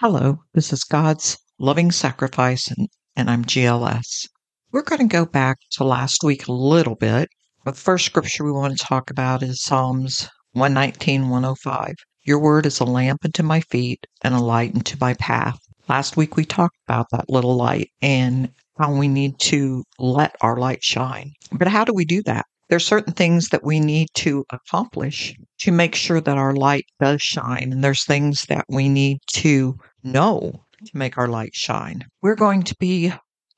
Hello, this is God's loving sacrifice, and, and I'm GLS. We're going to go back to last week a little bit. The first scripture we want to talk about is Psalms 119, 105. Your word is a lamp unto my feet and a light unto my path. Last week we talked about that little light and how we need to let our light shine. But how do we do that? There's certain things that we need to accomplish to make sure that our light does shine. And there's things that we need to know to make our light shine. We're going to be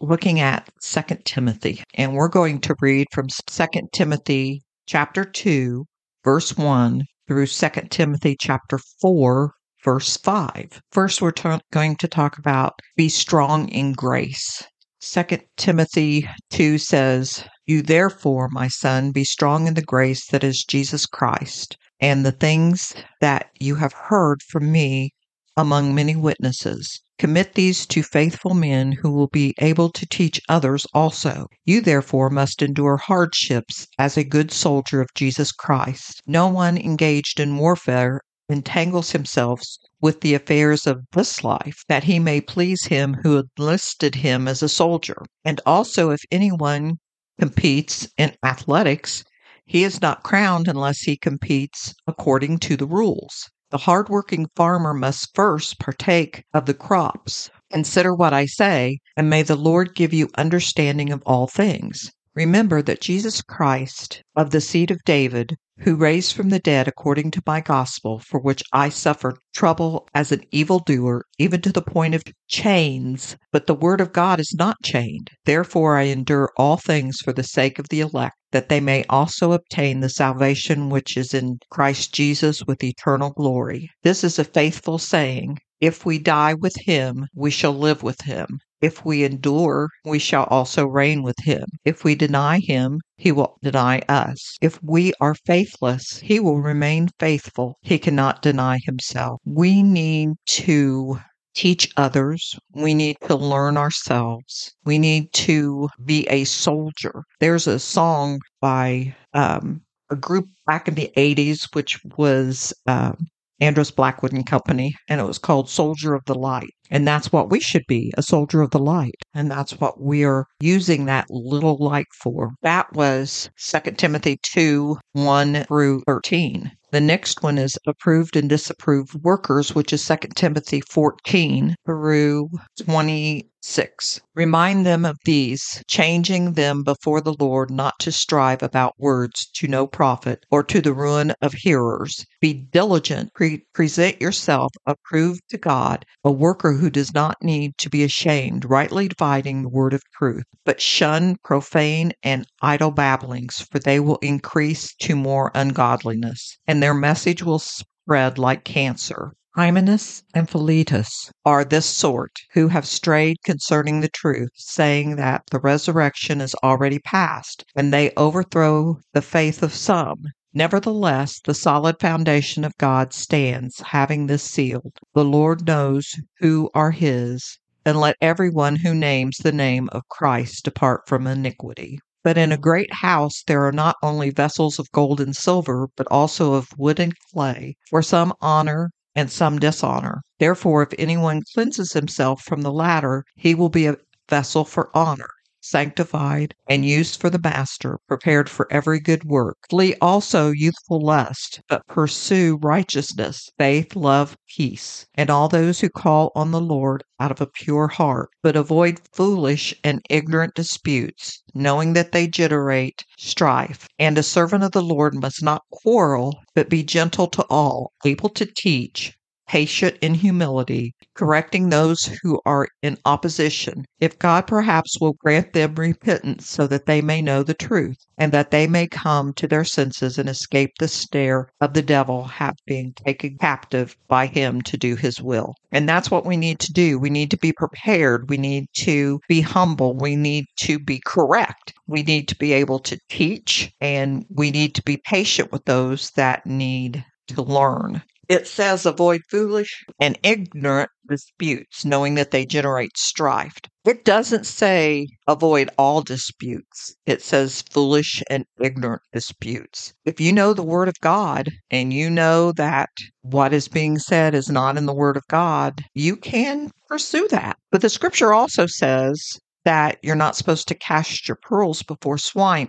looking at Second Timothy, and we're going to read from Second Timothy chapter 2, verse 1 through Second Timothy chapter 4, verse 5. First, we're going to talk about be strong in grace. Second Timothy 2 says, You therefore, my son, be strong in the grace that is Jesus Christ, and the things that you have heard from me among many witnesses. Commit these to faithful men who will be able to teach others also. You therefore must endure hardships as a good soldier of Jesus Christ. No one engaged in warfare entangles himself with the affairs of this life, that he may please him who enlisted him as a soldier. And also, if anyone competes in athletics, he is not crowned unless he competes according to the rules. The hardworking farmer must first partake of the crops. Consider what I say, and may the Lord give you understanding of all things. Remember that Jesus Christ, of the seed of David, who raised from the dead according to my gospel, for which I suffered trouble as an evildoer, even to the point of chains. But the word of God is not chained. Therefore I endure all things for the sake of the elect, that they may also obtain the salvation which is in Christ Jesus with eternal glory. This is a faithful saying. If we die with him, we shall live with him. If we endure, we shall also reign with him. If we deny him, he will deny us. If we are faithless, he will remain faithful. He cannot deny himself. We need to teach others. We need to learn ourselves. We need to be a soldier. There's a song by um, a group back in the 80s, which was um, Andrus Blackwood and Company, and it was called Soldier of the Light. And that's what we should be, a soldier of the light. And that's what we're using that little light for. That was 2 Timothy 2 1 through 13. The next one is approved and disapproved workers, which is 2 Timothy 14 through 26. Remind them of these, changing them before the Lord not to strive about words to no profit or to the ruin of hearers. Be diligent, pre- present yourself approved to God, a worker who does not need to be ashamed, rightly dividing the word of truth. But shun profane and idle babblings, for they will increase to more ungodliness. And their message will spread like cancer. Hymenaeus and Philetus are this sort, who have strayed concerning the truth, saying that the resurrection is already past, and they overthrow the faith of some. Nevertheless, the solid foundation of God stands, having this sealed The Lord knows who are his, and let everyone who names the name of Christ depart from iniquity. But in a great house there are not only vessels of gold and silver, but also of wood and clay, for some honor and some dishonor. Therefore, if anyone cleanses himself from the latter, he will be a vessel for honor, sanctified and used for the master, prepared for every good work. Flee also youthful lust, but pursue righteousness, faith, love, peace, and all those who call on the Lord out of a pure heart. But avoid foolish and ignorant disputes, knowing that they generate strife. And a servant of the Lord must not quarrel, but be gentle to all, able to teach patient in humility, correcting those who are in opposition, if God perhaps will grant them repentance so that they may know the truth, and that they may come to their senses and escape the snare of the devil, have been taken captive by him to do his will. And that's what we need to do. We need to be prepared. We need to be humble. We need to be correct. We need to be able to teach, and we need to be patient with those that need to learn. It says avoid foolish and ignorant disputes, knowing that they generate strife. It doesn't say avoid all disputes. It says foolish and ignorant disputes. If you know the Word of God and you know that what is being said is not in the Word of God, you can pursue that. But the scripture also says that you're not supposed to cast your pearls before swine.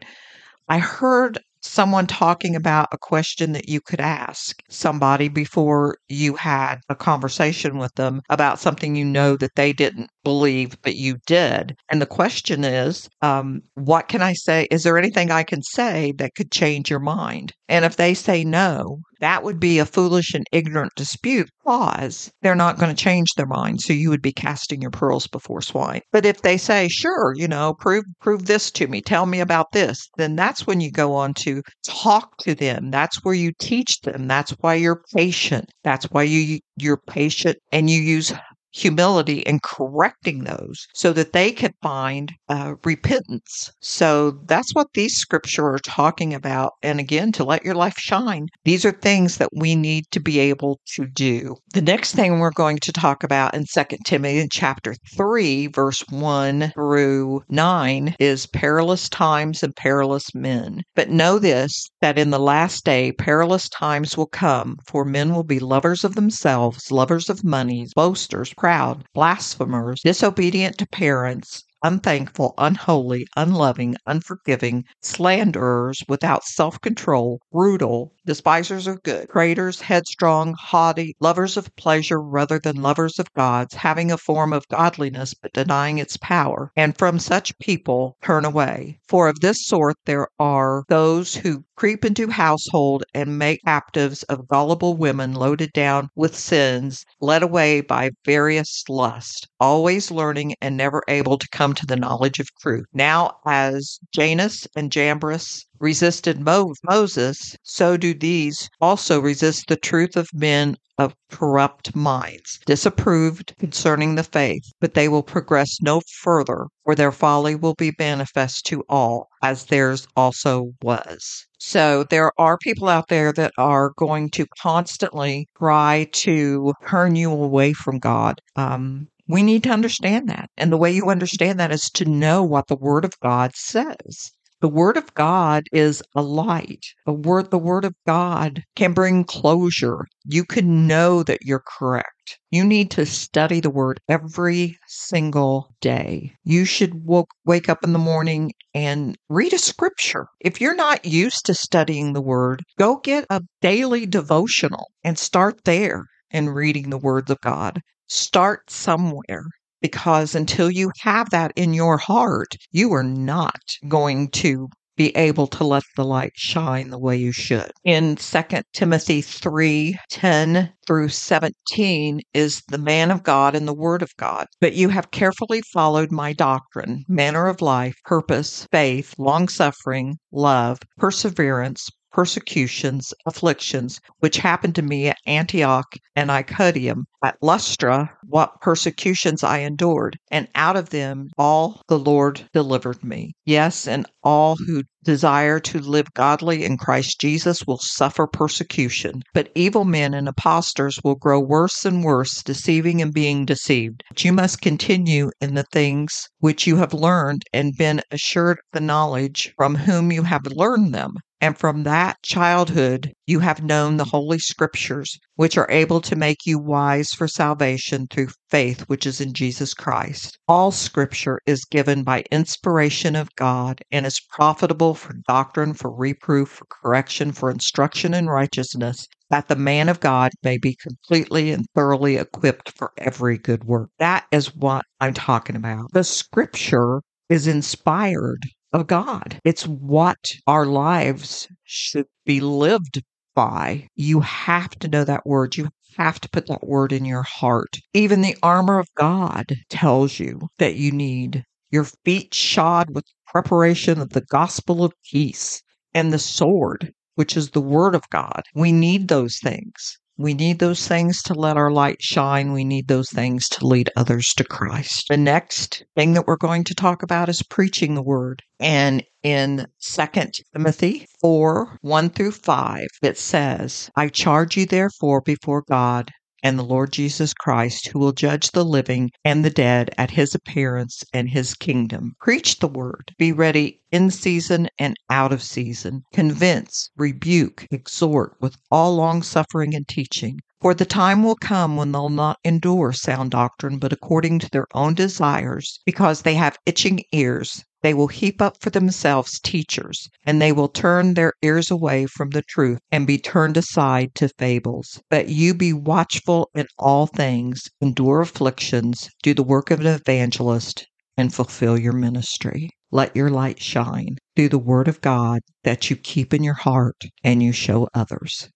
I heard someone talking about a question that you could ask somebody before you had a conversation with them about something you know that they didn't believe, but you did. And the question is, um, what can I say? Is there anything I can say that could change your mind? And if they say no, that would be a foolish and ignorant dispute because they're not going to change their mind. So you would be casting your pearls before swine. But if they say, sure, you know, prove prove this to me, tell me about this, then that's when you go on to talk to them. That's where you teach them. That's why you're patient. That's why you you're patient and you use humility and correcting those so that they can find uh, repentance. So that's what these scriptures are talking about. And again, to let your life shine, these are things that we need to be able to do. The next thing we're going to talk about in 2 Timothy chapter 3, verse 1 through 9 is perilous times and perilous men. But know this that in the last day, perilous times will come, for men will be lovers of themselves, lovers of money, boasters, proud, blasphemers, disobedient to parents, unthankful, unholy, unloving, unforgiving, slanderers, without self control, brutal, despisers of good, traitors, headstrong, haughty, lovers of pleasure rather than lovers of God's, having a form of godliness but denying its power. And from such people turn away. For of this sort there are those who creep into household and make captives of gullible women loaded down with sins, led away by various lusts, always learning and never able to come to the knowledge of truth. Now, as Jannes and Jambres resisted Mo- Moses, so do these also resist the truth of men of corrupt minds, disapproved concerning the faith, but they will progress no further, for their folly will be manifest to all, as theirs also was. So there are people out there that are going to constantly try to turn you away from God. Um, we need to understand that. And the way you understand that is to know what the Word of God says. The word of God is a light. The word, the word of God can bring closure. You can know that you're correct. You need to study the word every single day. You should woke, wake up in the morning and read a scripture. If you're not used to studying the word, go get a daily devotional and start there and reading the words of God. Start somewhere because until you have that in your heart, you are not going to be able to let the light shine the way you should. In 2 Timothy 3 10 through 17 is the man of God and the word of God. But you have carefully followed my doctrine, manner of life, purpose, faith, long suffering, love, perseverance, persecutions, afflictions, which happened to me at Antioch and Iconium, at Lystra, what persecutions I endured, and out of them all the Lord delivered me. Yes, and all who desire to live godly in Christ Jesus will suffer persecution, but evil men and impostors will grow worse and worse, deceiving and being deceived. But you must continue in the things which you have learned and been assured of the knowledge from whom you have learned them. And from that childhood you have known the mm-hmm. Holy Scriptures, which are able to make you wise for salvation through faith which is in Jesus Christ. All Scripture is given by inspiration of God and is profitable for doctrine, for reproof, for correction, for instruction in righteousness, that the man of God may be completely and thoroughly equipped for every good work. That is what I'm talking about. The Scripture is inspired of God. It's what our lives should be lived by. You have to know that word. You have to put that word in your heart. Even the armor of God tells you that you need your feet shod with preparation of the gospel of peace and the sword, which is the word of God. We need those things. We need those things to let our light shine. We need those things to lead others to Christ. The next thing that we're going to talk about is preaching the word. And in 2 Timothy 4 1 through 5, it says, I charge you therefore before God and the Lord Jesus Christ, who will judge the living and the dead at his appearance and his kingdom. Preach the word. Be ready in season and out of season. Convince, rebuke, exhort with all long suffering and teaching. For the time will come when they'll not endure sound doctrine, but according to their own desires, because they have itching ears. They will heap up for themselves teachers, and they will turn their ears away from the truth and be turned aside to fables. But you be watchful in all things, endure afflictions, do the work of an evangelist, and fulfill your ministry. Let your light shine through the word of God that you keep in your heart and you show others.